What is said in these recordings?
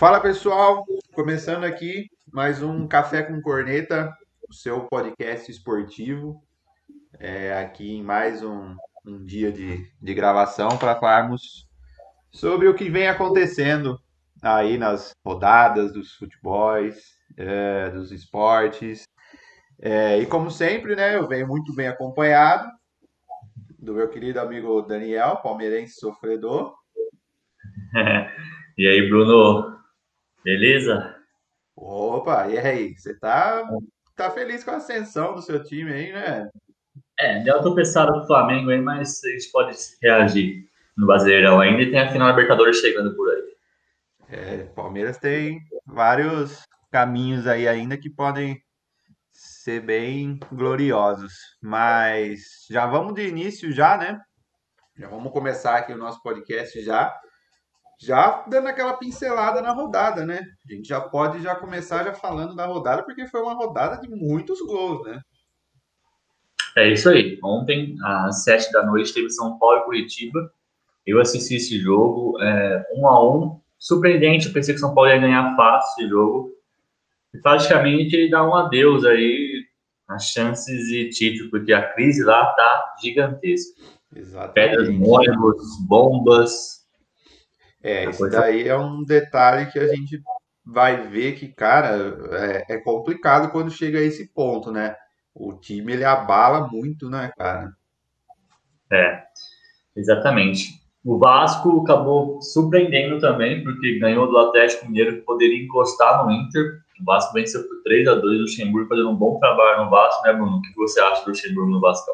Fala pessoal, começando aqui mais um Café com Corneta, o seu podcast esportivo, é, aqui em mais um, um dia de, de gravação para falarmos sobre o que vem acontecendo aí nas rodadas dos futebols, é, dos esportes. É, e como sempre, né, eu venho muito bem acompanhado do meu querido amigo Daniel, palmeirense sofredor. e aí, Bruno, beleza? Opa, e aí? Você tá, tá feliz com a ascensão do seu time aí, né? É, deu uma tropeçada do Flamengo aí, mas a gente pode reagir no Brasileirão ainda e tem a final Libertadores chegando por aí. É, Palmeiras tem vários caminhos aí ainda que podem ser bem gloriosos. Mas já vamos de início já, né? Já vamos começar aqui o nosso podcast já. Já dando aquela pincelada na rodada, né? A gente já pode já começar já falando da rodada, porque foi uma rodada de muitos gols, né? É isso aí. Ontem, às sete da noite, teve São Paulo e Curitiba. Eu assisti esse jogo é, um a um. Surpreendente, eu pensei que São Paulo ia ganhar fácil esse jogo. E praticamente ele dá um adeus aí as chances de título, porque a crise lá tá gigantesca. Exatamente. Pedras ônibus, bombas. É, isso daí é um detalhe que a gente vai ver que, cara, é, é, complicado quando chega a esse ponto, né? O time ele abala muito, né, cara? É, exatamente. O Vasco acabou surpreendendo também, porque ganhou do Atlético Mineiro, que poderia encostar no Inter. O Vasco venceu por 3 a 2 o Luxemburgo fazendo um bom trabalho no Vasco, né, Bruno? O que você acha do Luxemburgo no Vasco?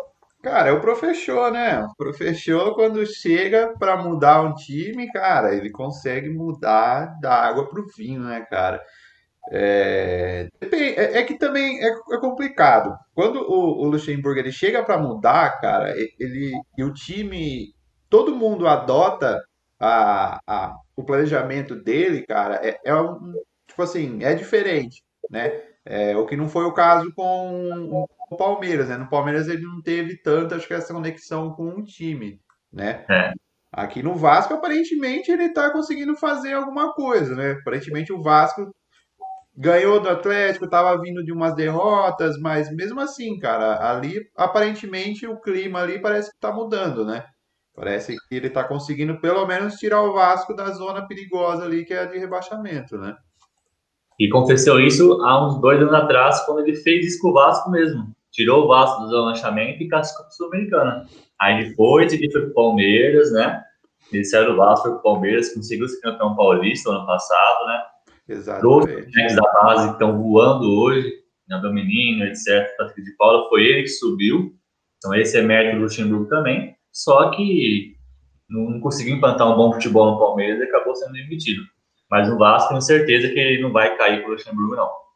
Cara, é o professor, né? O professor, quando chega para mudar um time, cara, ele consegue mudar da água pro vinho, né, cara? É, é, é que também é, é, complicado. Quando o, o Luxemburgo ele chega para mudar, cara, ele e o time, todo mundo adota a, a, o planejamento dele, cara, é, é um, tipo assim, é diferente, né? É, o que não foi o caso com o Palmeiras, né? No Palmeiras ele não teve tanto, acho que essa conexão com o time, né? É. Aqui no Vasco, aparentemente, ele tá conseguindo fazer alguma coisa, né? Aparentemente o Vasco ganhou do Atlético, tava vindo de umas derrotas, mas mesmo assim, cara, ali, aparentemente, o clima ali parece que tá mudando, né? Parece que ele tá conseguindo pelo menos tirar o Vasco da zona perigosa ali, que é a de rebaixamento, né? E aconteceu isso há uns dois anos atrás, quando ele fez isso com o Vasco mesmo. Tirou o Vasco do lançamento e cascou para Sul-Americana. Aí ele foi, ele foi para o Palmeiras, né? Ele saiu do Vasco para o Palmeiras, conseguiu ser campeão paulista ano passado, né? Exatamente. Os da base que estão voando hoje, né? Domininho, etc. Patrick de Paula, foi ele que subiu. Então esse é mérito do Luxemburgo também. Só que não conseguiu implantar um bom futebol no Palmeiras e acabou sendo demitido. Mas no Vasco, tenho certeza que ele não vai cair com o Luxemburgo, não.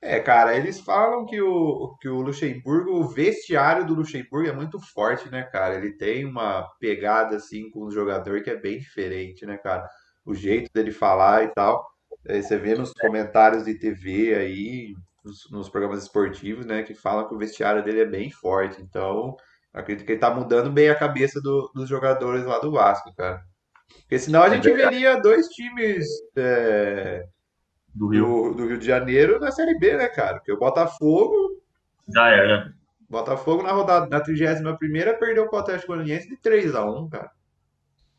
É, cara, eles falam que o, que o Luxemburgo, o vestiário do Luxemburgo é muito forte, né, cara? Ele tem uma pegada, assim, com o jogador que é bem diferente, né, cara? O jeito dele falar e tal. Aí você vê nos comentários de TV aí, nos, nos, programas esportivos, né, que falam que o vestiário dele é bem forte. Então, acredito que ele tá mudando bem a cabeça do, dos jogadores lá do Vasco, cara. Porque senão a é gente veria dois times é, do, Rio. Do, Rio de Janeiro na Série B, né, cara? Porque o Botafogo. Já era. Botafogo na rodada, na 31 perdeu o Atlético Goianiense de 3x1, cara.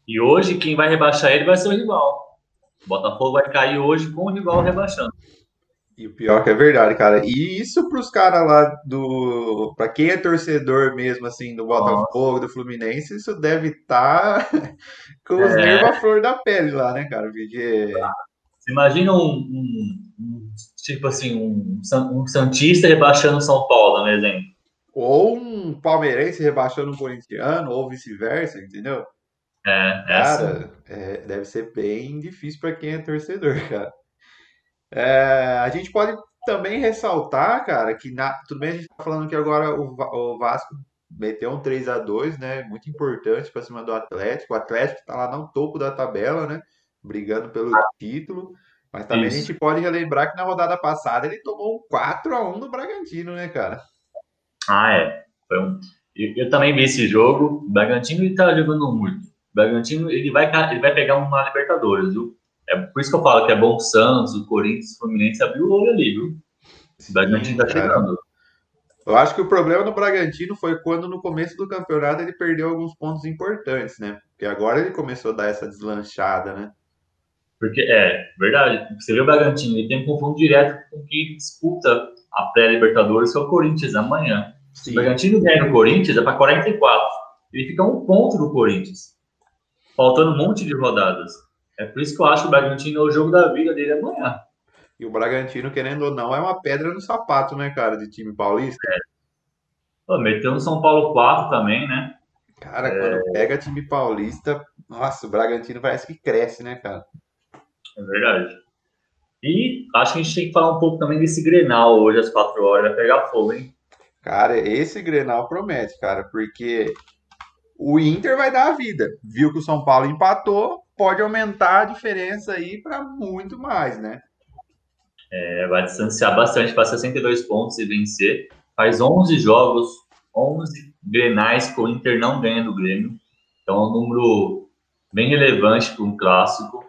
E hoje quem vai rebaixar ele vai ser o rival. O Botafogo vai cair hoje com o rival rebaixando. E o pior que é verdade, cara. E isso pros caras lá do. Pra quem é torcedor mesmo, assim, do Botafogo, do Fluminense, isso deve estar tá com os é. nervos à flor da pele lá, né, cara? Porque. Você imagina um, um, um tipo assim, um, um Santista rebaixando o São Paulo, né, exemplo? Ou um palmeirense rebaixando um corintiano, ou vice-versa, entendeu? É, é cara, assim. é, deve ser bem difícil para quem é torcedor, cara. É, a gente pode também ressaltar, cara, que na, tudo bem a gente tá falando que agora o, o Vasco meteu um 3 a 2 né? Muito importante para cima do Atlético. O Atlético tá lá no topo da tabela, né? Brigando pelo título. Mas também Isso. a gente pode relembrar que na rodada passada ele tomou um 4 a 1 do Bragantino, né, cara? Ah, é. Foi um... eu, eu também vi esse jogo. O Bragantino ele tá jogando muito. O Bragantino ele vai, ele vai pegar uma Libertadores, viu? É por isso que eu falo que é bom o Santos, o Corinthians, o Fluminense abrir o olho ali, viu? O Bragantino tá chegando. Eu acho que o problema do Bragantino foi quando no começo do campeonato ele perdeu alguns pontos importantes, né? Porque agora ele começou a dar essa deslanchada, né? Porque, é, verdade. Você vê o Bragantino, ele tem um confronto direto com quem disputa a pré-Libertadores, que é o Corinthians, amanhã. Se o Bragantino ganha no Corinthians, é para 44. Ele fica um ponto do Corinthians. Faltando um monte de rodadas. É por isso que eu acho que o Bragantino é o jogo da vida dele amanhã. E o Bragantino, querendo ou não, é uma pedra no sapato, né, cara, de time paulista. É. Pô, meteu no São Paulo 4 também, né? Cara, é... quando pega time paulista, nossa, o Bragantino parece que cresce, né, cara? É verdade. E acho que a gente tem que falar um pouco também desse Grenal hoje às 4 horas, vai pegar fogo, hein? Cara, esse Grenal promete, cara, porque o Inter vai dar a vida. Viu que o São Paulo empatou, pode aumentar a diferença aí para muito mais, né? É, vai distanciar bastante para 62 pontos e vencer. Faz 11 jogos, 11 grenais que o Inter não ganha do Grêmio. Então é um número bem relevante para um clássico.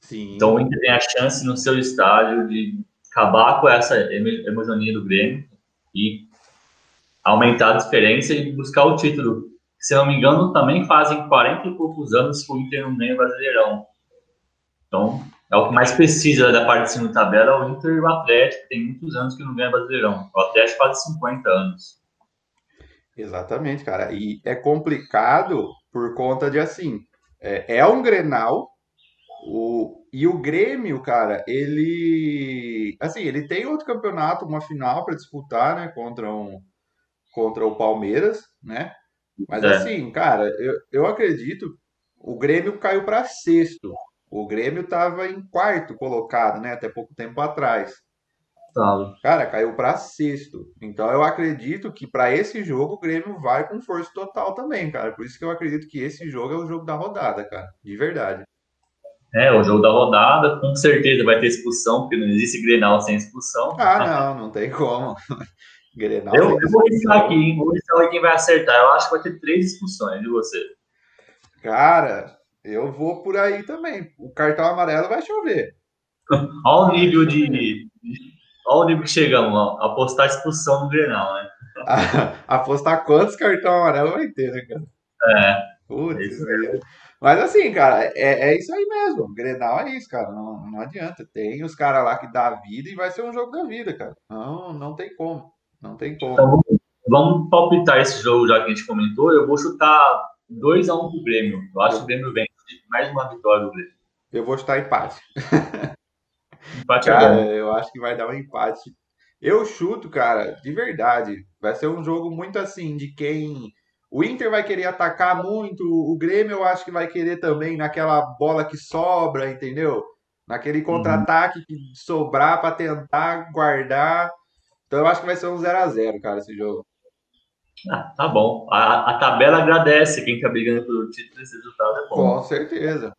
Sim. Então o Inter tem a chance no seu estádio de acabar com essa hegemonia do Grêmio e aumentar a diferença e buscar o título. Se não me engano, também fazem 40 e poucos anos que o Inter não ganha Brasileirão. Então, é o que mais precisa da parte de cima da tabela, o Inter e o Atlético, tem muitos anos que não ganha Brasileirão. O Atlético faz 50 anos. Exatamente, cara. E é complicado por conta de assim, é, é um Grenal, o, e o Grêmio, cara, ele assim, ele tem outro campeonato, uma final para disputar, né, contra um contra o Palmeiras, né? Mas é. assim, cara, eu, eu acredito, o Grêmio caiu para sexto. O Grêmio estava em quarto colocado, né? Até pouco tempo atrás. Tá. Cara, caiu para sexto. Então eu acredito que para esse jogo o Grêmio vai com força total também, cara. Por isso que eu acredito que esse jogo é o jogo da rodada, cara. De verdade. É, o jogo da rodada, com certeza vai ter expulsão, porque não existe Grenal sem expulsão. Ah, não, não tem como. Grenal eu, eu vou riscar aqui, hein? Vou riscar quem vai acertar. Eu acho que vai ter três expulsões de você. Cara, eu vou por aí também. O cartão amarelo vai chover. Olha o nível de. Olha o nível que chegamos, ó. apostar expulsão no Grenal, né? apostar quantos cartão amarelo vai ter, né, cara? É. Putz, é mas assim, cara, é, é isso aí mesmo. Grenal é isso, cara. Não, não adianta. Tem os caras lá que dá vida e vai ser um jogo da vida, cara. Não, não tem como. Não tem como. Então, vamos palpitar esse jogo, já que a gente comentou. Eu vou chutar 2x1 um pro Grêmio. Eu acho que o Grêmio vem mais uma vitória do Grêmio. Eu vou chutar empate. Empate é cara, é eu acho que vai dar um empate. Eu chuto, cara, de verdade. Vai ser um jogo muito assim, de quem. O Inter vai querer atacar muito, o Grêmio eu acho que vai querer também naquela bola que sobra, entendeu? Naquele uhum. contra-ataque que sobrar para tentar guardar. Então eu acho que vai ser um 0x0, cara, esse jogo. Ah, tá bom. A, a tabela agradece quem tá brigando pelo título, esse resultado é bom. Com certeza.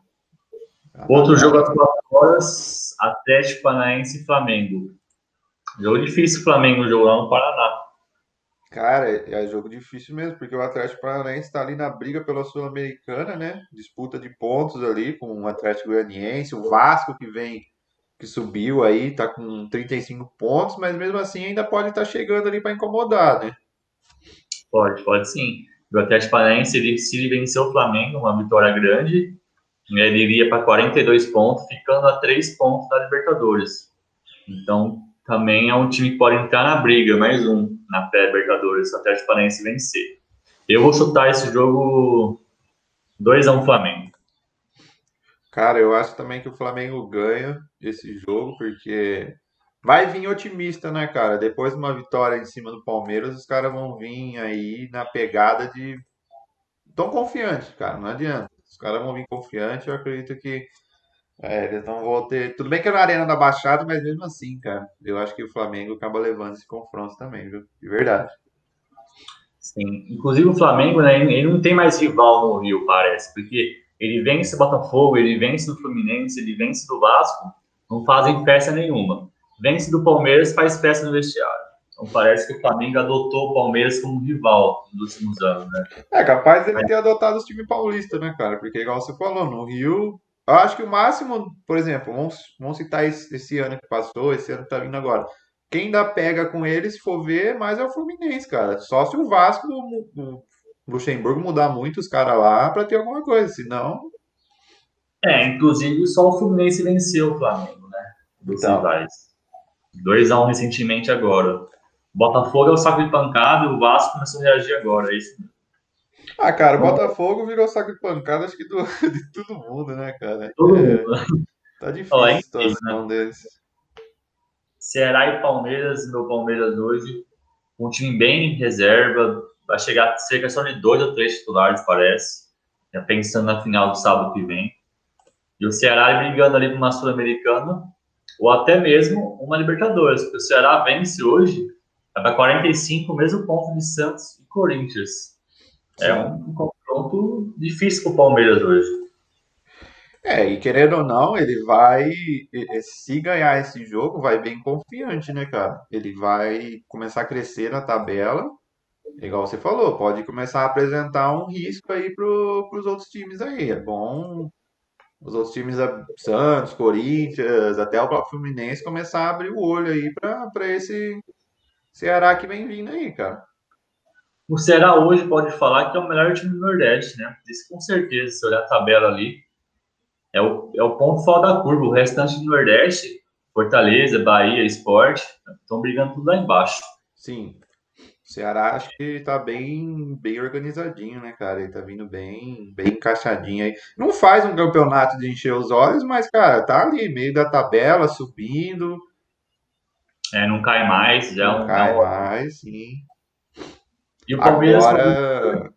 Outro jogo às 4 horas, Atlético Paranaense e Flamengo. Jogo difícil Flamengo jogo lá no Paraná. Cara, é, é jogo difícil mesmo, porque o Atlético Paranaense está ali na briga pela Sul-Americana, né? Disputa de pontos ali com o Atlético Goianiense, o Vasco que vem que subiu aí, tá com 35 pontos, mas mesmo assim ainda pode estar tá chegando ali para incomodar, né? Pode, pode sim. O Atlético Paranaense, ele, se ele vencer o Flamengo, uma vitória grande, ele iria para 42 pontos, ficando a 3 pontos da Libertadores. Então, também é um time que pode entrar na briga, mais um na pré-Libertadores, se o Atlético Paranaense vencer. Eu vou chutar esse jogo 2 a 1 Flamengo. Cara, eu acho também que o Flamengo ganha esse jogo, porque vai vir otimista, né, cara? Depois de uma vitória em cima do Palmeiras, os caras vão vir aí na pegada de. tão confiantes, cara, não adianta. Os caras vão vir confiantes, eu acredito que é, eles não vão ter. Tudo bem que é na Arena da Baixada, mas mesmo assim, cara, eu acho que o Flamengo acaba levando esse confronto também, viu? De verdade. Sim. Inclusive o Flamengo, né, ele não tem mais rival no Rio, parece, porque ele vence o Botafogo, ele vence do Fluminense, ele vence do Vasco, não fazem festa nenhuma. Vence do Palmeiras, faz festa no vestiário. Então parece que o Flamengo adotou o Palmeiras como rival nos últimos anos, né? É capaz ele ter adotado o time paulista, né, cara? Porque igual você falou, no Rio eu acho que o máximo, por exemplo, vamos, vamos citar esse, esse ano que passou, esse ano que tá vindo agora. Quem ainda pega com ele, se for ver, mais é o Fluminense, cara. Só se o Vasco, Luxemburgo mudar muito os caras lá pra ter alguma coisa, senão. É, inclusive só o Fluminense venceu o Flamengo, né? Dos então. rivais. 2x1 um recentemente agora. Botafogo é o saco de pancada e o Vasco começou a reagir agora, é isso Ah, cara, o Botafogo virou saco de pancada, acho que do, de todo mundo, né, cara? Todo é, mundo. Tá difícil a situação né? deles. Ceará e Palmeiras, meu Palmeiras hoje, um time bem reserva, vai chegar cerca só de dois ou três titulares, parece, já pensando na final do sábado que vem. E o Ceará brigando ali para uma Sul-Americana, ou até mesmo uma Libertadores, porque o Ceará vence hoje, vai para 45, mesmo ponto de Santos e Corinthians. É um confronto difícil para o Palmeiras hoje. É, e querendo ou não, ele vai, se ganhar esse jogo, vai bem confiante, né, cara? Ele vai começar a crescer na tabela, igual você falou, pode começar a apresentar um risco aí pro, pros outros times aí. É bom os outros times, Santos, Corinthians, até o próprio Fluminense, começar a abrir o olho aí para esse Ceará que vem vindo aí, cara. O Ceará hoje pode falar que é o melhor time do Nordeste, né? Isso com certeza, se olhar a tabela ali, é o, é o ponto fora da curva. O restante do Nordeste, Fortaleza, Bahia, Esporte, estão brigando tudo lá embaixo. Sim. O Ceará acho que tá bem, bem organizadinho, né, cara? Ele tá vindo bem, bem encaixadinho aí. Não faz um campeonato de encher os olhos, mas, cara, tá ali, meio da tabela, subindo. É, não cai mais, já não é. Cai mais, sim. E o Palmeiras. Agora,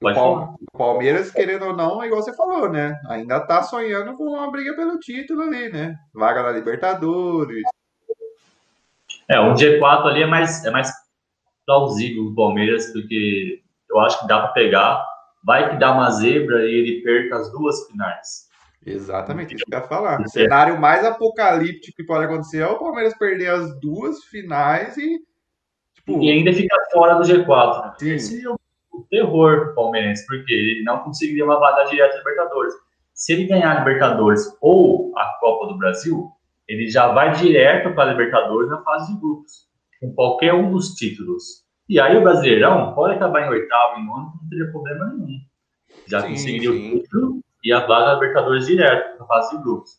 o Palmeiras, querendo ou não, é igual você falou, né? Ainda tá sonhando com uma briga pelo título ali, né? Vaga na Libertadores. É, um G4 ali é mais, é mais plausível o Palmeiras, porque eu acho que dá para pegar. Vai que dá uma zebra e ele perca as duas finais. Exatamente, isso que eu ia falar. O cenário mais apocalíptico que pode acontecer é o Palmeiras perder as duas finais e. Tipo... E ainda ficar fora do G4. Né? Sim. Esse é o terror palmeirense, porque ele não conseguiria uma vaga direta na Libertadores. Se ele ganhar a Libertadores ou a Copa do Brasil, ele já vai direto para a Libertadores na fase de grupos, com qualquer um dos títulos. E aí o Brasileirão pode acabar em oitavo, em nono, não teria problema nenhum. Já sim, conseguiria sim. o título e a vaga da Libertadores direto na fase de grupos.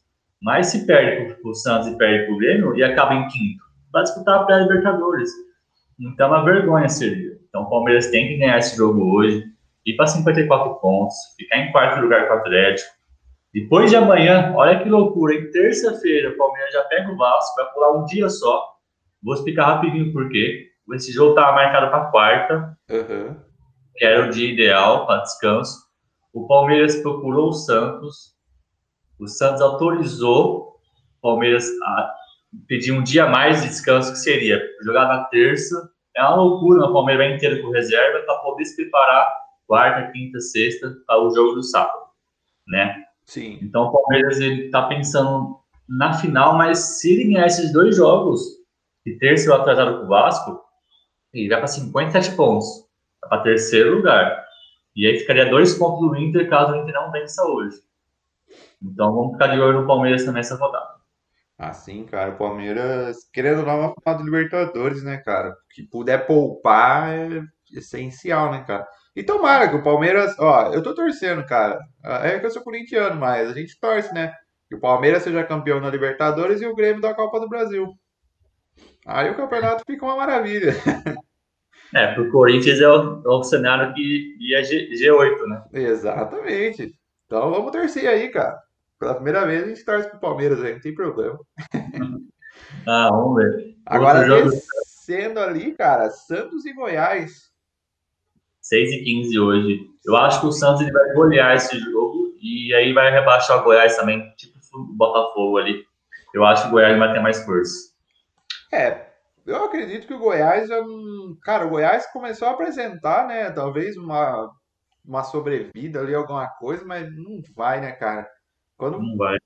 Mas se perde para o Santos e perde para o Grêmio e acaba em quinto, vai disputar a pré-Libertadores. Então, é uma vergonha seria. Então, o Palmeiras tem que ganhar esse jogo hoje, ir para 54 pontos, ficar em quarto lugar com o Atlético. Depois de amanhã, olha que loucura, em terça-feira, o Palmeiras já pega o Vasco, vai pular um dia só. Vou explicar rapidinho por quê. Esse jogo estava marcado para quarta, uhum. que era o dia ideal para descanso. O Palmeiras procurou o Santos, o Santos autorizou o Palmeiras a pedir um dia mais de descanso, que seria jogar na terça é uma loucura, o Palmeiras vai inteiro com reserva para poder se preparar quarta, quinta, sexta para o jogo do sábado, né? Sim. Então o Palmeiras ele está pensando na final, mas se ele ganhar esses dois jogos, e terceiro atrasado com o Vasco, ele vai para 57 pontos, vai para terceiro lugar. E aí ficaria dois pontos do Inter caso o Inter não vença hoje. Então vamos ficar de olho no Palmeiras também essa rodada. Assim, cara, o Palmeiras, querendo dar uma final de Libertadores, né, cara? Que puder poupar é essencial, né, cara? E tomara que o Palmeiras, ó, eu tô torcendo, cara. É que eu sou corintiano, mas a gente torce, né? Que o Palmeiras seja campeão na Libertadores e o Grêmio da Copa do Brasil. Aí o campeonato fica uma maravilha. É, pro Corinthians é o, é o cenário que ia G, G8, né? Exatamente. Então vamos torcer aí, cara. Pela primeira vez a gente torce pro Palmeiras aí, não tem problema. ah, vamos ver. Agora, jogo... descendo ali, cara, Santos e Goiás. 6 e 15 hoje. Eu acho que o Santos ele vai golear esse jogo e aí vai rebaixar o Goiás também, tipo o Botafogo ali. Eu acho que o Goiás vai ter mais força. É, eu acredito que o Goiás, cara, o Goiás começou a apresentar, né, talvez uma, uma sobrevida ali, alguma coisa, mas não vai, né, cara? Quando não vai.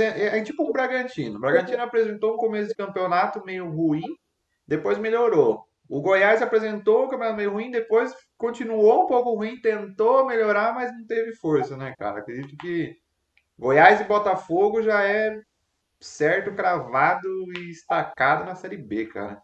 É, é tipo o Bragantino. O Bragantino apresentou um começo de campeonato meio ruim, depois melhorou. O Goiás apresentou um campeonato meio ruim, depois continuou um pouco ruim, tentou melhorar, mas não teve força, né, cara? Acredito que Goiás e Botafogo já é certo, cravado e estacado na Série B, cara.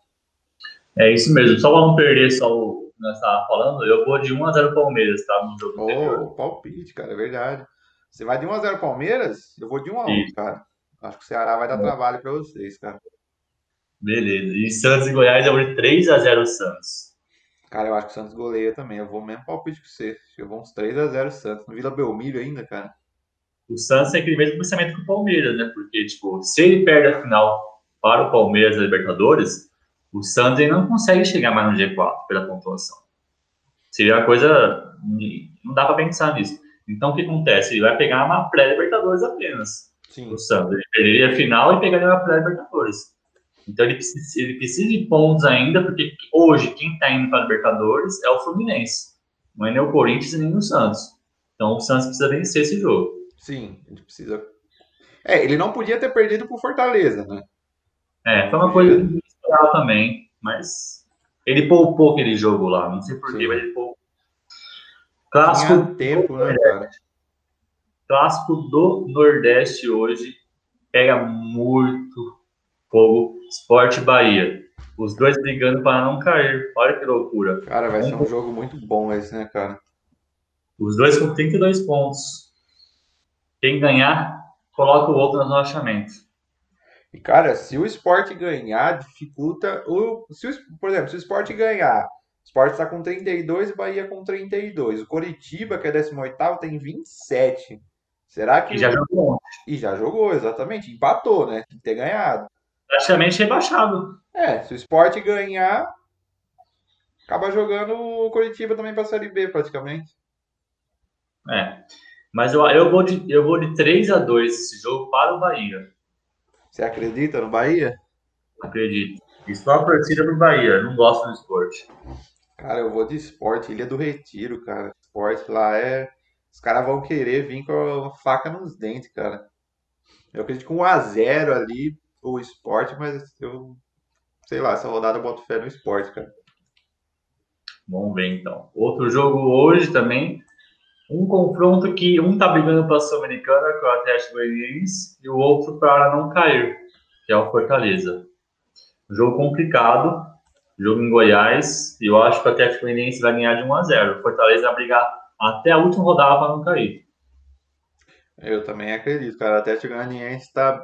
É isso mesmo. Só para não perder só o que nós estávamos falando, eu vou de 1x0 Palmeiras, tá? No jogo oh, palpite, cara, é verdade. Você vai de 1x0 Palmeiras? Eu vou de 1x1, cara. Acho que o Ceará vai dar é. trabalho para vocês, cara. Beleza. E Santos e Goiás, eu vou de 3x0 Santos. Cara, eu acho que o Santos goleia também. Eu vou mesmo palpite que você. Eu vou uns 3x0 Santos. No Vila Belmiro ainda, cara. O Santos tem aquele mesmo pensamento que o Palmeiras, né? Porque, tipo, se ele perde a final para o Palmeiras da Libertadores, o Santos não consegue chegar mais no G4 pela pontuação. Seria uma coisa. Não dá para pensar nisso. Então, o que acontece? Ele vai pegar uma pré-Libertadores apenas. Sim. O Santos. Ele perderia a final e pegaria uma pré-Libertadores. Então, ele precisa, ele precisa de pontos ainda, porque hoje quem está indo para a Libertadores é o Fluminense. Não é nem o Corinthians nem o Santos. Então, o Santos precisa vencer esse jogo. Sim, a gente precisa. É, ele não podia ter perdido por Fortaleza, né? É, foi uma coisa esperava também, mas ele poupou aquele jogo lá, não sei porquê, mas ele poupou. Clássico Tinha tempo, né, cara? Clássico do Nordeste hoje pega muito fogo. Esporte Bahia. Os dois brigando para não cair. Olha que loucura. Cara, vai um... ser um jogo muito bom esse, né, cara? Os dois com 32 pontos. Quem ganhar, coloca o outro no rebaixamento. E, cara, se o esporte ganhar, dificulta. O, se o, por exemplo, se o esporte ganhar, o esporte está com 32 e Bahia com 32. O Coritiba, que é 18, tem 27. Será que. E já jogou. E já jogou, exatamente. Empatou, né? Tem que ter ganhado. Praticamente rebaixado. É, se o esporte ganhar, acaba jogando o Coritiba também para a Série B, praticamente. É. Mas eu, eu, vou de, eu vou de 3 a 2 esse jogo para o Bahia. Você acredita no Bahia? Acredito. E só a torcida pro Bahia, não gosto do esporte. Cara, eu vou de esporte, Ilha do Retiro, cara. Esporte lá é. Os caras vão querer vir com a faca nos dentes, cara. Eu acredito com 1x0 ali, o esporte, mas eu. Sei lá, essa rodada eu boto fé no esporte, cara. Vamos ver então. Outro jogo hoje também, um confronto que um tá brigando para a Sul-Americana, que é o Atlético Goianiense, e o outro para não cair, que é o Fortaleza. Um jogo complicado, jogo em Goiás, e eu acho que o Atlético Goianiense vai ganhar de 1 a 0. O Fortaleza vai brigar até a última rodada para não cair. Eu também acredito, cara. O Atlético Goianiense está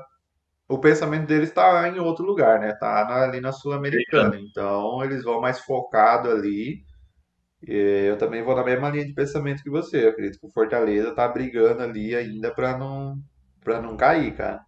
o pensamento deles está em outro lugar, né? Tá ali na Sul-Americana. Então eles vão mais focado ali eu também vou na mesma linha de pensamento que você. Eu acredito que o Fortaleza tá brigando ali ainda para não para não cair, cara.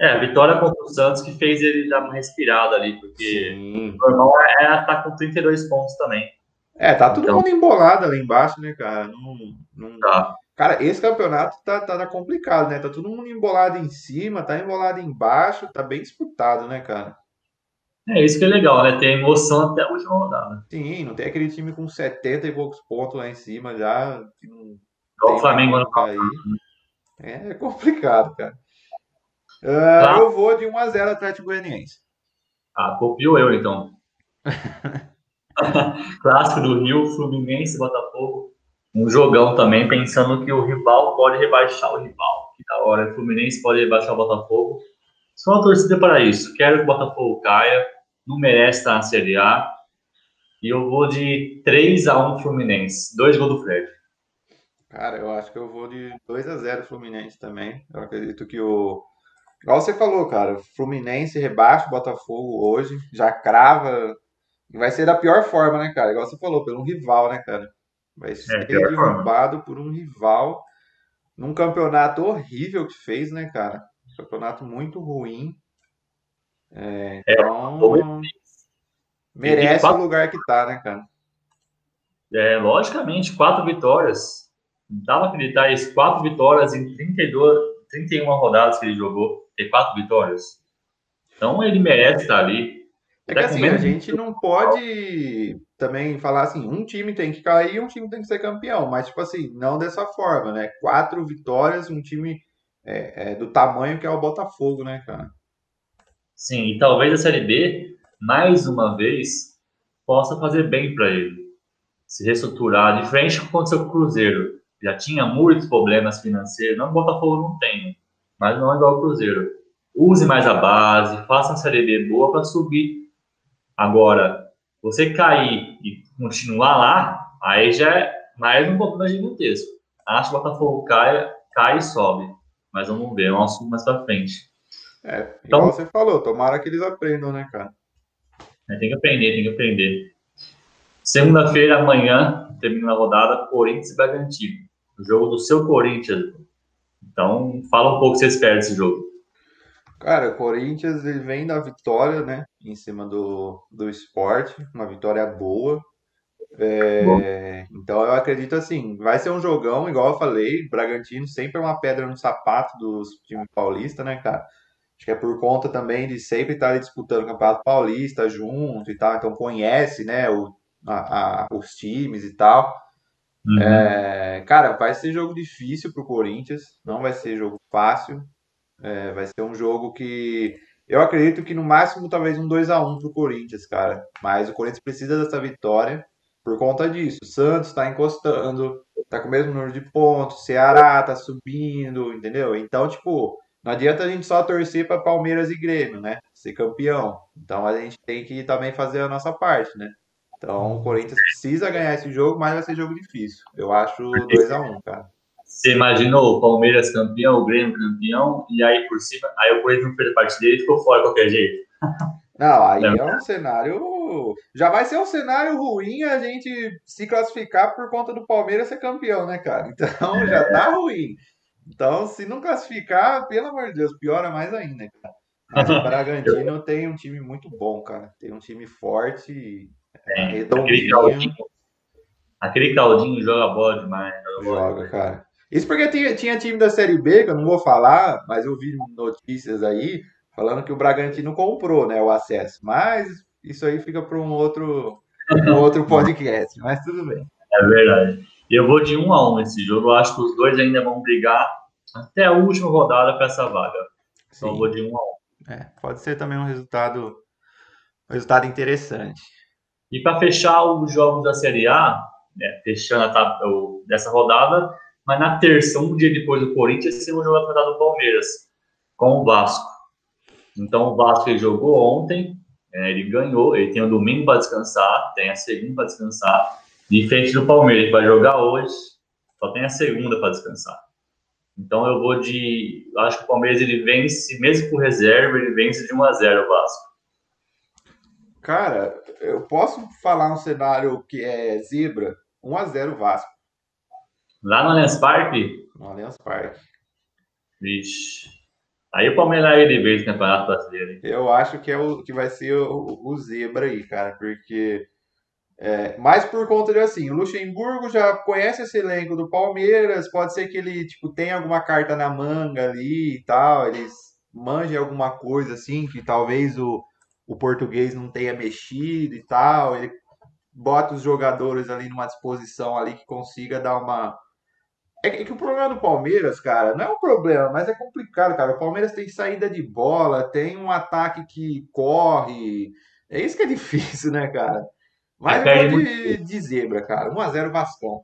É, a vitória contra o Santos que fez ele dar uma respirada ali, porque Sim. o normal é estar tá com 32 pontos também. É, tá todo então... mundo embolado ali embaixo, né, cara? Não, não... Tá. Cara, esse campeonato tá, tá complicado, né? Tá todo mundo embolado em cima, tá embolado embaixo, tá bem disputado, né, cara? É isso que é legal, né? Tem emoção até a última rodada. Sim, não tem aquele time com 70 e poucos pontos lá em cima já. Que não o Flamengo não aí. É complicado, cara. Uh, Eu vou de 1x0 Atlético Goianiense. Ah, copiou eu então. Clássico do Rio, Fluminense, Botafogo. Um jogão também, pensando que o rival pode rebaixar o rival. Que da hora, o Fluminense pode rebaixar o Botafogo. Só a torcida para isso. Quero que o Botafogo caia não merece estar na Série A. E eu vou de 3 a 1 Fluminense. Dois gols do Fred. Cara, eu acho que eu vou de 2 a 0 Fluminense também. Eu acredito que o. Igual você falou, cara, Fluminense rebaixa o Botafogo hoje, já crava. E vai ser da pior forma, né, cara? Igual você falou, pelo um rival, né, cara? Vai é, ser é, derrubado por um rival num campeonato horrível que fez, né, cara? Campeonato muito ruim. É, então, merece quatro... o lugar que tá, né, cara? É, logicamente, quatro vitórias. Dá pra acreditar isso, quatro vitórias em 32, 31 rodadas que ele jogou, ter quatro vitórias. Então ele merece estar ali. É que assim, a gente não pode também falar assim, um time tem que cair, um time tem que ser campeão, mas tipo assim, não dessa forma, né? Quatro vitórias, um time é, é do tamanho que é o Botafogo, né, cara? Sim, e talvez a Série B, mais uma vez, possa fazer bem para ele. Se reestruturar, diferente aconteceu com o Cruzeiro. já tinha muitos problemas financeiros, não o Botafogo não tem, mas não é igual o Cruzeiro. Use mais a base, faça a Série B boa para subir. Agora, você cair e continuar lá, aí já é mais um problema gigantesco. Acho que o Botafogo cai, cai e sobe, mas vamos ver, é um assunto mais para frente. É, então, igual você falou, tomara que eles aprendam, né, cara? É, tem que aprender, tem que aprender. Segunda-feira, amanhã, termina a rodada, Corinthians e Bragantino. O jogo do seu Corinthians. Então, fala um pouco o que você espera desse jogo. Cara, o Corinthians ele vem da vitória, né? Em cima do, do esporte, uma vitória boa. É, então eu acredito assim, vai ser um jogão, igual eu falei, Bragantino sempre é uma pedra no sapato dos times paulistas, né, cara? Acho que é por conta também de sempre estar disputando o Campeonato Paulista junto e tal, então conhece, né, o, a, a, os times e tal. Uhum. É, cara, vai ser jogo difícil pro Corinthians, não vai ser jogo fácil. É, vai ser um jogo que eu acredito que no máximo talvez um 2 a 1 pro Corinthians, cara. Mas o Corinthians precisa dessa vitória por conta disso. O Santos está encostando, tá com o mesmo número de pontos, Ceará tá subindo, entendeu? Então, tipo, não adianta a gente só torcer para Palmeiras e Grêmio, né? Ser campeão. Então a gente tem que também fazer a nossa parte, né? Então o Corinthians precisa ganhar esse jogo, mas vai ser jogo difícil. Eu acho 2 a 1 um, cara. Você imaginou o Palmeiras campeão, o Grêmio campeão, e aí por cima, aí o Corinthians não fez a parte dele e ficou fora de qualquer jeito. Não, aí não. é um cenário. Já vai ser um cenário ruim a gente se classificar por conta do Palmeiras ser campeão, né, cara? Então é. já tá ruim. Então, se não classificar, pelo amor de Deus, piora mais ainda, cara. Mas o Bragantino tem um time muito bom, cara. Tem um time forte, é, redondinho. Aquele caldinho joga bola demais. Joga, joga cara. Isso porque tinha, tinha time da Série B, que eu não vou falar, mas eu vi notícias aí falando que o Bragantino comprou né, o acesso. Mas isso aí fica para um outro, um outro podcast, mas tudo bem. É verdade. Eu vou de um a um esse jogo. Eu acho que os dois ainda vão brigar até a última rodada para essa vaga. Então eu vou de um a um. É, pode ser também um resultado, um resultado interessante. E para fechar os jogos da Série A, né, fechando a tab- dessa rodada, mas na terça, um dia depois do Corinthians, um jogo atrasado do Palmeiras com o Vasco. Então o Vasco ele jogou ontem, é, ele ganhou, ele tem o domingo para descansar, tem a segunda para descansar, diferente do Palmeiras, que vai jogar hoje, só tem a segunda para descansar. Então eu vou de. Eu acho que o Palmeiras ele vence, mesmo com reserva, ele vence de 1 a 0 o Vasco. Cara, eu posso falar um cenário que é zebra? 1 a 0 Vasco. Lá no Allianz Parque? No Allianz Parque. Vixe. Aí o Palmeiras ele vez o Campeonato Brasileiro. Eu acho que é o que vai ser o, o zebra aí, cara, porque é, mais por conta de assim, o Luxemburgo já conhece esse elenco do Palmeiras, pode ser que ele tipo tenha alguma carta na manga ali e tal, eles manjem alguma coisa assim que talvez o, o português não tenha mexido e tal, ele bota os jogadores ali numa disposição ali que consiga dar uma é que o problema do Palmeiras, cara, não é um problema, mas é complicado, cara. O Palmeiras tem saída de bola, tem um ataque que corre. É isso que é difícil, né, cara? Mas eu vou de, de zebra, cara. 1x0 Vascão.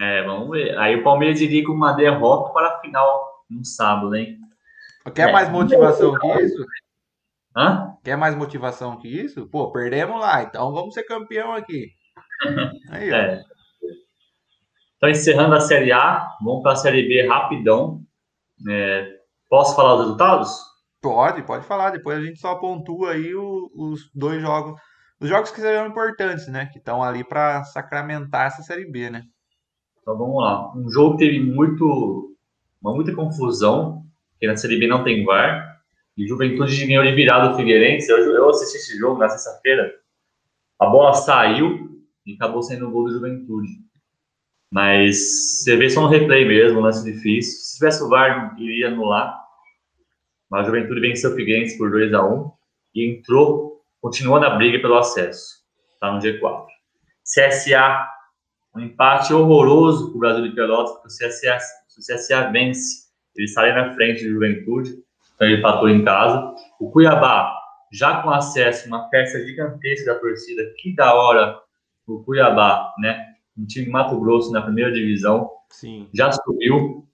É, vamos ver. Aí o Palmeiras iria com uma derrota para a final no sábado, hein? Quer é. mais motivação que isso? Hã? Quer mais motivação que isso? Pô, perdemos lá, então vamos ser campeão aqui. Aí. É. Então, encerrando a Série A, vamos para a Série B rapidão. É, posso falar os resultados? Pode, pode falar. Depois a gente só pontua aí os dois jogos os jogos que serão importantes, né? Que estão ali para sacramentar essa Série B, né? Então vamos lá. Um jogo que teve muito, uma muita confusão, que na Série B não tem VAR. E Juventude ganhou de virada o Figueirense. Eu, eu assisti esse jogo na sexta-feira. A bola saiu e acabou saindo o gol do Juventude. Mas você vê só no replay mesmo, lance difícil. Se tivesse o VAR, iria anular. Mas a Juventude venceu o Figueirense por 2 a 1 e entrou continua na briga pelo acesso, está no G4. CSA, um empate horroroso para o Brasil de Pelotas, porque o CSA, o CSA vence, ele sai na frente do Juventude, então ele empatou em casa. O Cuiabá, já com acesso, uma peça gigantesca da torcida, que da hora o Cuiabá, né? um time Mato Grosso na primeira divisão. Sim. Já subiu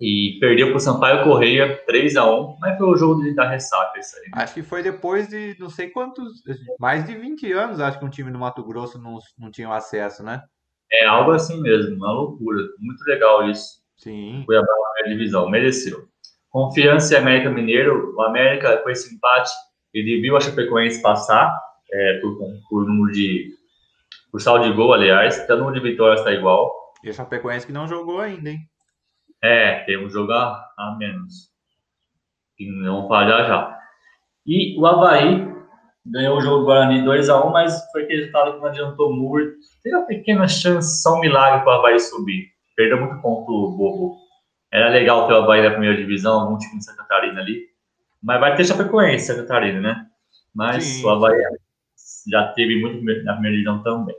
e perdeu para o Sampaio Correia 3 a 1 mas foi o jogo de, da ressaca isso aí. Acho que foi depois de não sei quantos, mais de 20 anos, acho que um time do Mato Grosso não, não tinha acesso, né? É algo assim mesmo, uma loucura. Muito legal isso. Sim. Foi a primeira divisão, mereceu. Confiança e América Mineiro, o América com esse empate, ele viu a Chapecoense passar é, por, por número de por saldo de gol, aliás, até o número de vitórias está igual. E a Chapecoense que não jogou ainda, hein? É, tem um jogo a, a menos. Não falhar já. E o Havaí ganhou o jogo do Guarani 2x1, mas foi aquele resultado que não adiantou muito. Teve uma pequena chance, só um milagre para o Havaí subir. Perdeu muito ponto bobo. Era legal ter o Havaí na primeira divisão, algum time de Santa Catarina ali. Mas vai ter Chapecoense, Santa Catarina, né? Mas Sim. o Havaí já teve muito na primeira divisão também.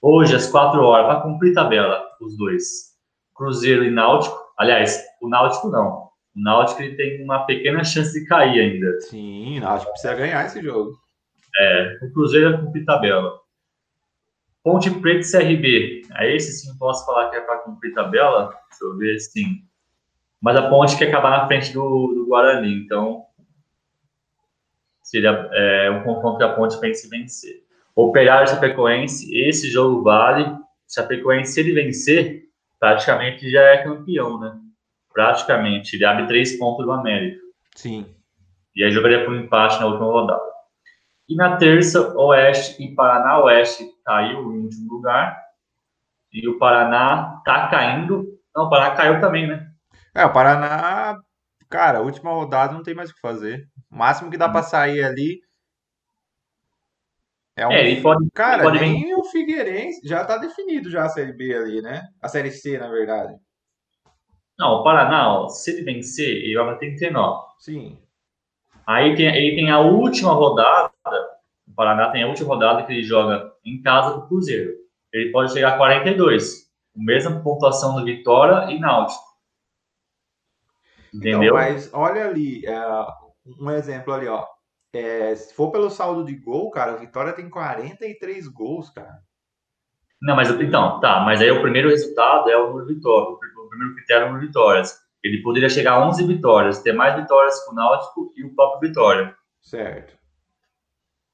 Hoje, às 4 horas, para cumprir tabela, os dois. Cruzeiro e Náutico. Aliás, o Náutico não. O Náutico ele tem uma pequena chance de cair ainda. Sim, o Náutico precisa ganhar esse jogo. É, o Cruzeiro é cumprir tabela. Ponte Preta e CRB. Aí esse sim posso falar que é para cumprir tabela. Deixa eu ver, sim. Mas a Ponte quer acabar na frente do, do Guarani, então seria é, um confronto que a Ponte pense vencer. Operário Chapecoense, esse jogo vale. Chapecoense, se ele vencer, praticamente já é campeão, né? Praticamente. Ele abre três pontos do América. Sim. E aí jogaria por empate na última rodada. E na terça, Oeste e Paraná. Oeste caiu em último lugar. E o Paraná tá caindo. Não, o Paraná caiu também, né? É, o Paraná, cara, última rodada não tem mais o que fazer. O máximo que dá para sair ali é um. É, ele pode, cara, pode nem vir... o Figueirense já tá definido já a Série B ali, né? A Série C, na verdade. Não, o Paraná, ó, se ele vencer, ele vai bater 39. Sim. Aí tem, ele tem a última rodada, o Paraná tem a última rodada que ele joga em casa do Cruzeiro. Ele pode chegar a 42. Mesma pontuação do Vitória e Náutico. Então, Entendeu? Então, mas olha ali, é, um exemplo ali, ó. É, se for pelo saldo de gol, cara, o Vitória tem 43 gols, cara. Não, mas então, tá, mas aí o primeiro resultado é o número de vitórias. O primeiro critério é o número de vitórias. Ele poderia chegar a 11 vitórias, ter mais vitórias que o Náutico e o próprio Vitória. Certo.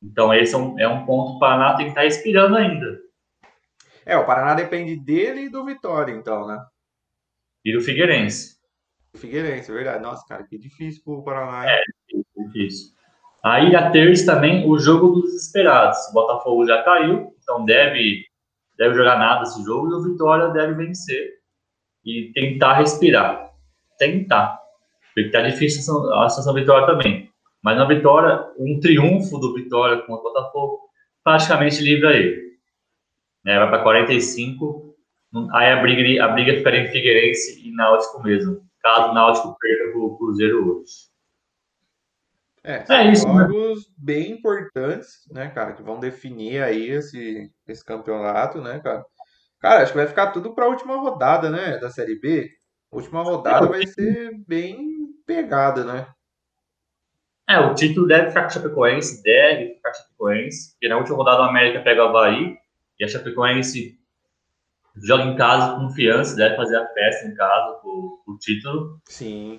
Então esse é um, é um ponto para o Paraná tem que estar tá respirando ainda. É, o Paraná depende dele e do Vitória, então, né? E do Figueirense. Figueirense, é verdade. Nossa, cara, que difícil pro Paraná. É, difícil. Aí a terça também o jogo dos desesperados. O Botafogo já caiu, então deve, deve jogar nada esse jogo e o Vitória deve vencer e tentar respirar. Tentar. Porque tá difícil a situação Vitória também. Mas na Vitória, um triunfo do Vitória contra o Botafogo praticamente livra ele. Né, vai para 45, aí a briga, a briga ficaria em Figueirense e Náutico mesmo caso o Náutico perca o Cruzeiro hoje. É, é isso, né? jogos né? bem importantes, né, cara, que vão definir aí esse, esse campeonato, né, cara. Cara, acho que vai ficar tudo para a última rodada, né, da Série B. A última rodada vai ser bem pegada, né? É, o título deve ficar com a Chapecoense, deve ficar com a Chapecoense, porque na última rodada o América pega o Havaí e a Chapecoense joga em casa confiança, deve fazer a festa em casa por, por título. Sim.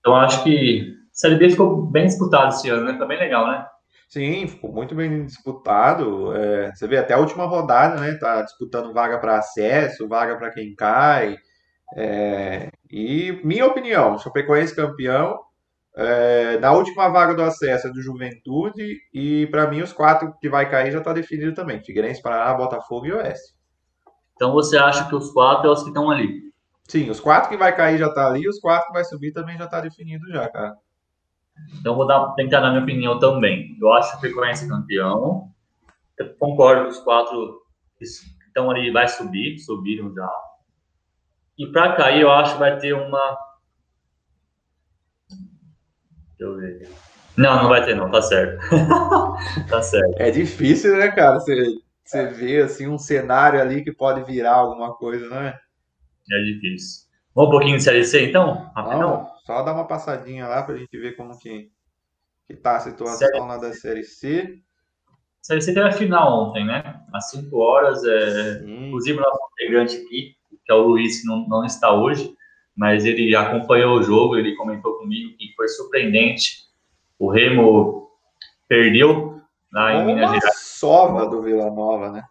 Então acho que Série B ficou bem disputado esse ano, né? Tá bem legal, né? Sim, ficou muito bem disputado. É, você vê até a última rodada, né? Tá disputando vaga para acesso, vaga para quem cai. É, e minha opinião, Chapecoense campeão. É, na última vaga do acesso é do Juventude e para mim os quatro que vai cair já está definido também. Figueirense, Paraná, Botafogo e Oeste. Então você acha que os quatro é os que estão ali? Sim, os quatro que vai cair já tá ali, os quatro que vai subir também já tá definido já, cara. Então vou dar, tentar dar minha opinião também. Eu acho que o Frequência campeão. Eu concordo que os quatro que estão ali vai subir, subiram já. E para cair, eu acho que vai ter uma. Deixa eu ver. Não, não vai ter não, tá certo. tá certo. É difícil, né, cara? Você você vê assim um cenário ali que pode virar alguma coisa, não é? É difícil. Vamos um pouquinho de Série C, então? Rapidão. Não, só dar uma passadinha lá para a gente ver como que, que tá a situação série... lá da Série C. Série C teve a final ontem, né? Às 5 horas. É, inclusive, o nosso integrante aqui, que é o Luiz, que não, não está hoje, mas ele acompanhou o jogo, ele comentou comigo que foi surpreendente. O Remo perdeu lá em Minas Gerais. sova do Vila Nova, né?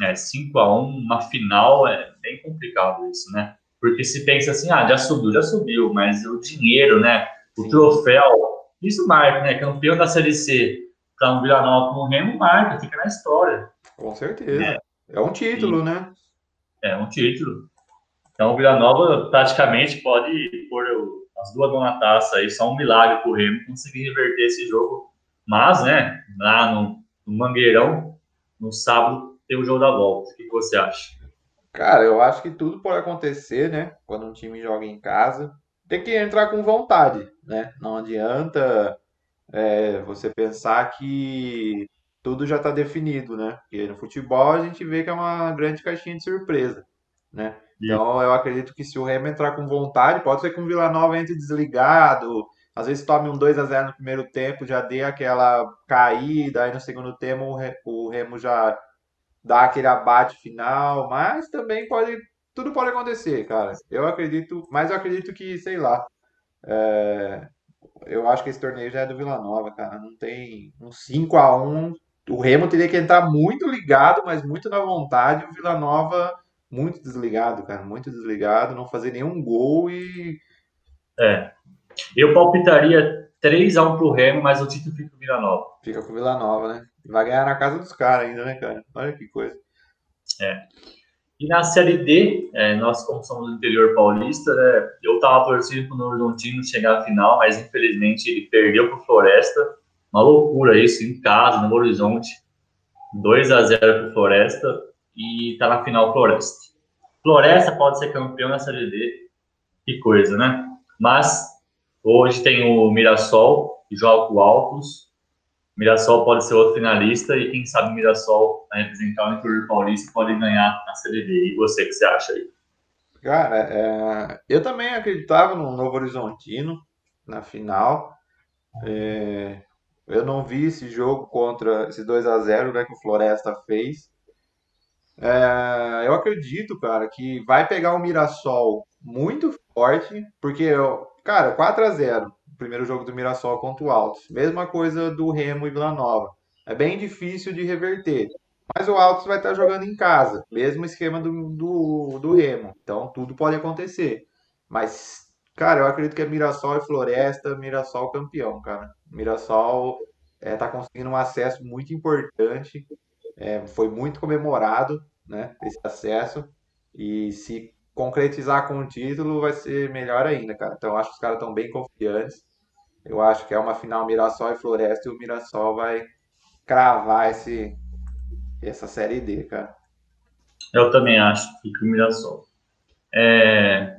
É, 5 a 1 uma final é bem complicado isso, né? Porque se pensa assim, ah, já subiu, já subiu, mas o dinheiro, né? O Sim. troféu, isso marca, né? Campeão da Série C para um Vila Nova como o Remo marca, fica na história. Com certeza. É, é um título, né? É um título. Então o Vila Nova praticamente pode pôr as duas mãos na taça aí, só um milagre para o Remo conseguir reverter esse jogo. Mas, né, lá no, no Mangueirão, no sábado, tem o jogo da volta. O que você acha? Cara, eu acho que tudo pode acontecer, né? Quando um time joga em casa. Tem que entrar com vontade, né? Não adianta é, você pensar que tudo já está definido, né? Porque no futebol a gente vê que é uma grande caixinha de surpresa, né? Então eu acredito que se o Remo entrar com vontade, pode ser que o Vila Nova entre desligado, às vezes tome um 2 a 0 no primeiro tempo, já dê aquela caída, aí no segundo tempo o Remo já dar aquele abate final, mas também pode, tudo pode acontecer, cara. Eu acredito, mas eu acredito que, sei lá, é, eu acho que esse torneio já é do Vila Nova, cara. Não tem um 5 a 1 O Remo teria que entrar muito ligado, mas muito na vontade. O Vila Nova muito desligado, cara. Muito desligado, não fazer nenhum gol e. É. Eu palpitaria 3x1 pro Remo, mas o título fica com o Vila Nova. Fica com o Vila Nova, né? Vai ganhar na casa dos caras ainda, né, cara? Olha que coisa. É. E na Série D, é, nós, como somos do interior paulista, né, eu tava torcendo pro Horizontino chegar à final, mas infelizmente ele perdeu pro Floresta. Uma loucura isso, em casa, no Horizonte. 2 a 0 pro Floresta e tá na final Floresta. Floresta pode ser campeão na Série D. Que coisa, né? Mas hoje tem o Mirassol, que joga com o Altos, Mirassol pode ser outro finalista e quem sabe Mirassol vai representar o interior paulista pode ganhar a D. E você, o que você acha aí? Cara, é, eu também acreditava no Novo Horizontino na final. É, eu não vi esse jogo contra esse 2 a 0 né, que o Floresta fez. É, eu acredito, cara, que vai pegar o Mirassol muito forte, porque, cara, 4 a 0 primeiro jogo do Mirassol contra o Altos. Mesma coisa do Remo e Vila Nova. É bem difícil de reverter. Mas o Altos vai estar jogando em casa. Mesmo esquema do, do, do Remo. Então tudo pode acontecer. Mas, cara, eu acredito que é Mirassol e Floresta, Mirassol campeão, cara. Mirassol é, tá conseguindo um acesso muito importante. É, foi muito comemorado, né? Esse acesso. E se concretizar com o título, vai ser melhor ainda, cara. Então acho que os caras estão bem confiantes. Eu acho que é uma final Mirassol e Floresta e o Mirassol vai cravar esse, essa série D, cara. Eu também acho que o Mirassol. É,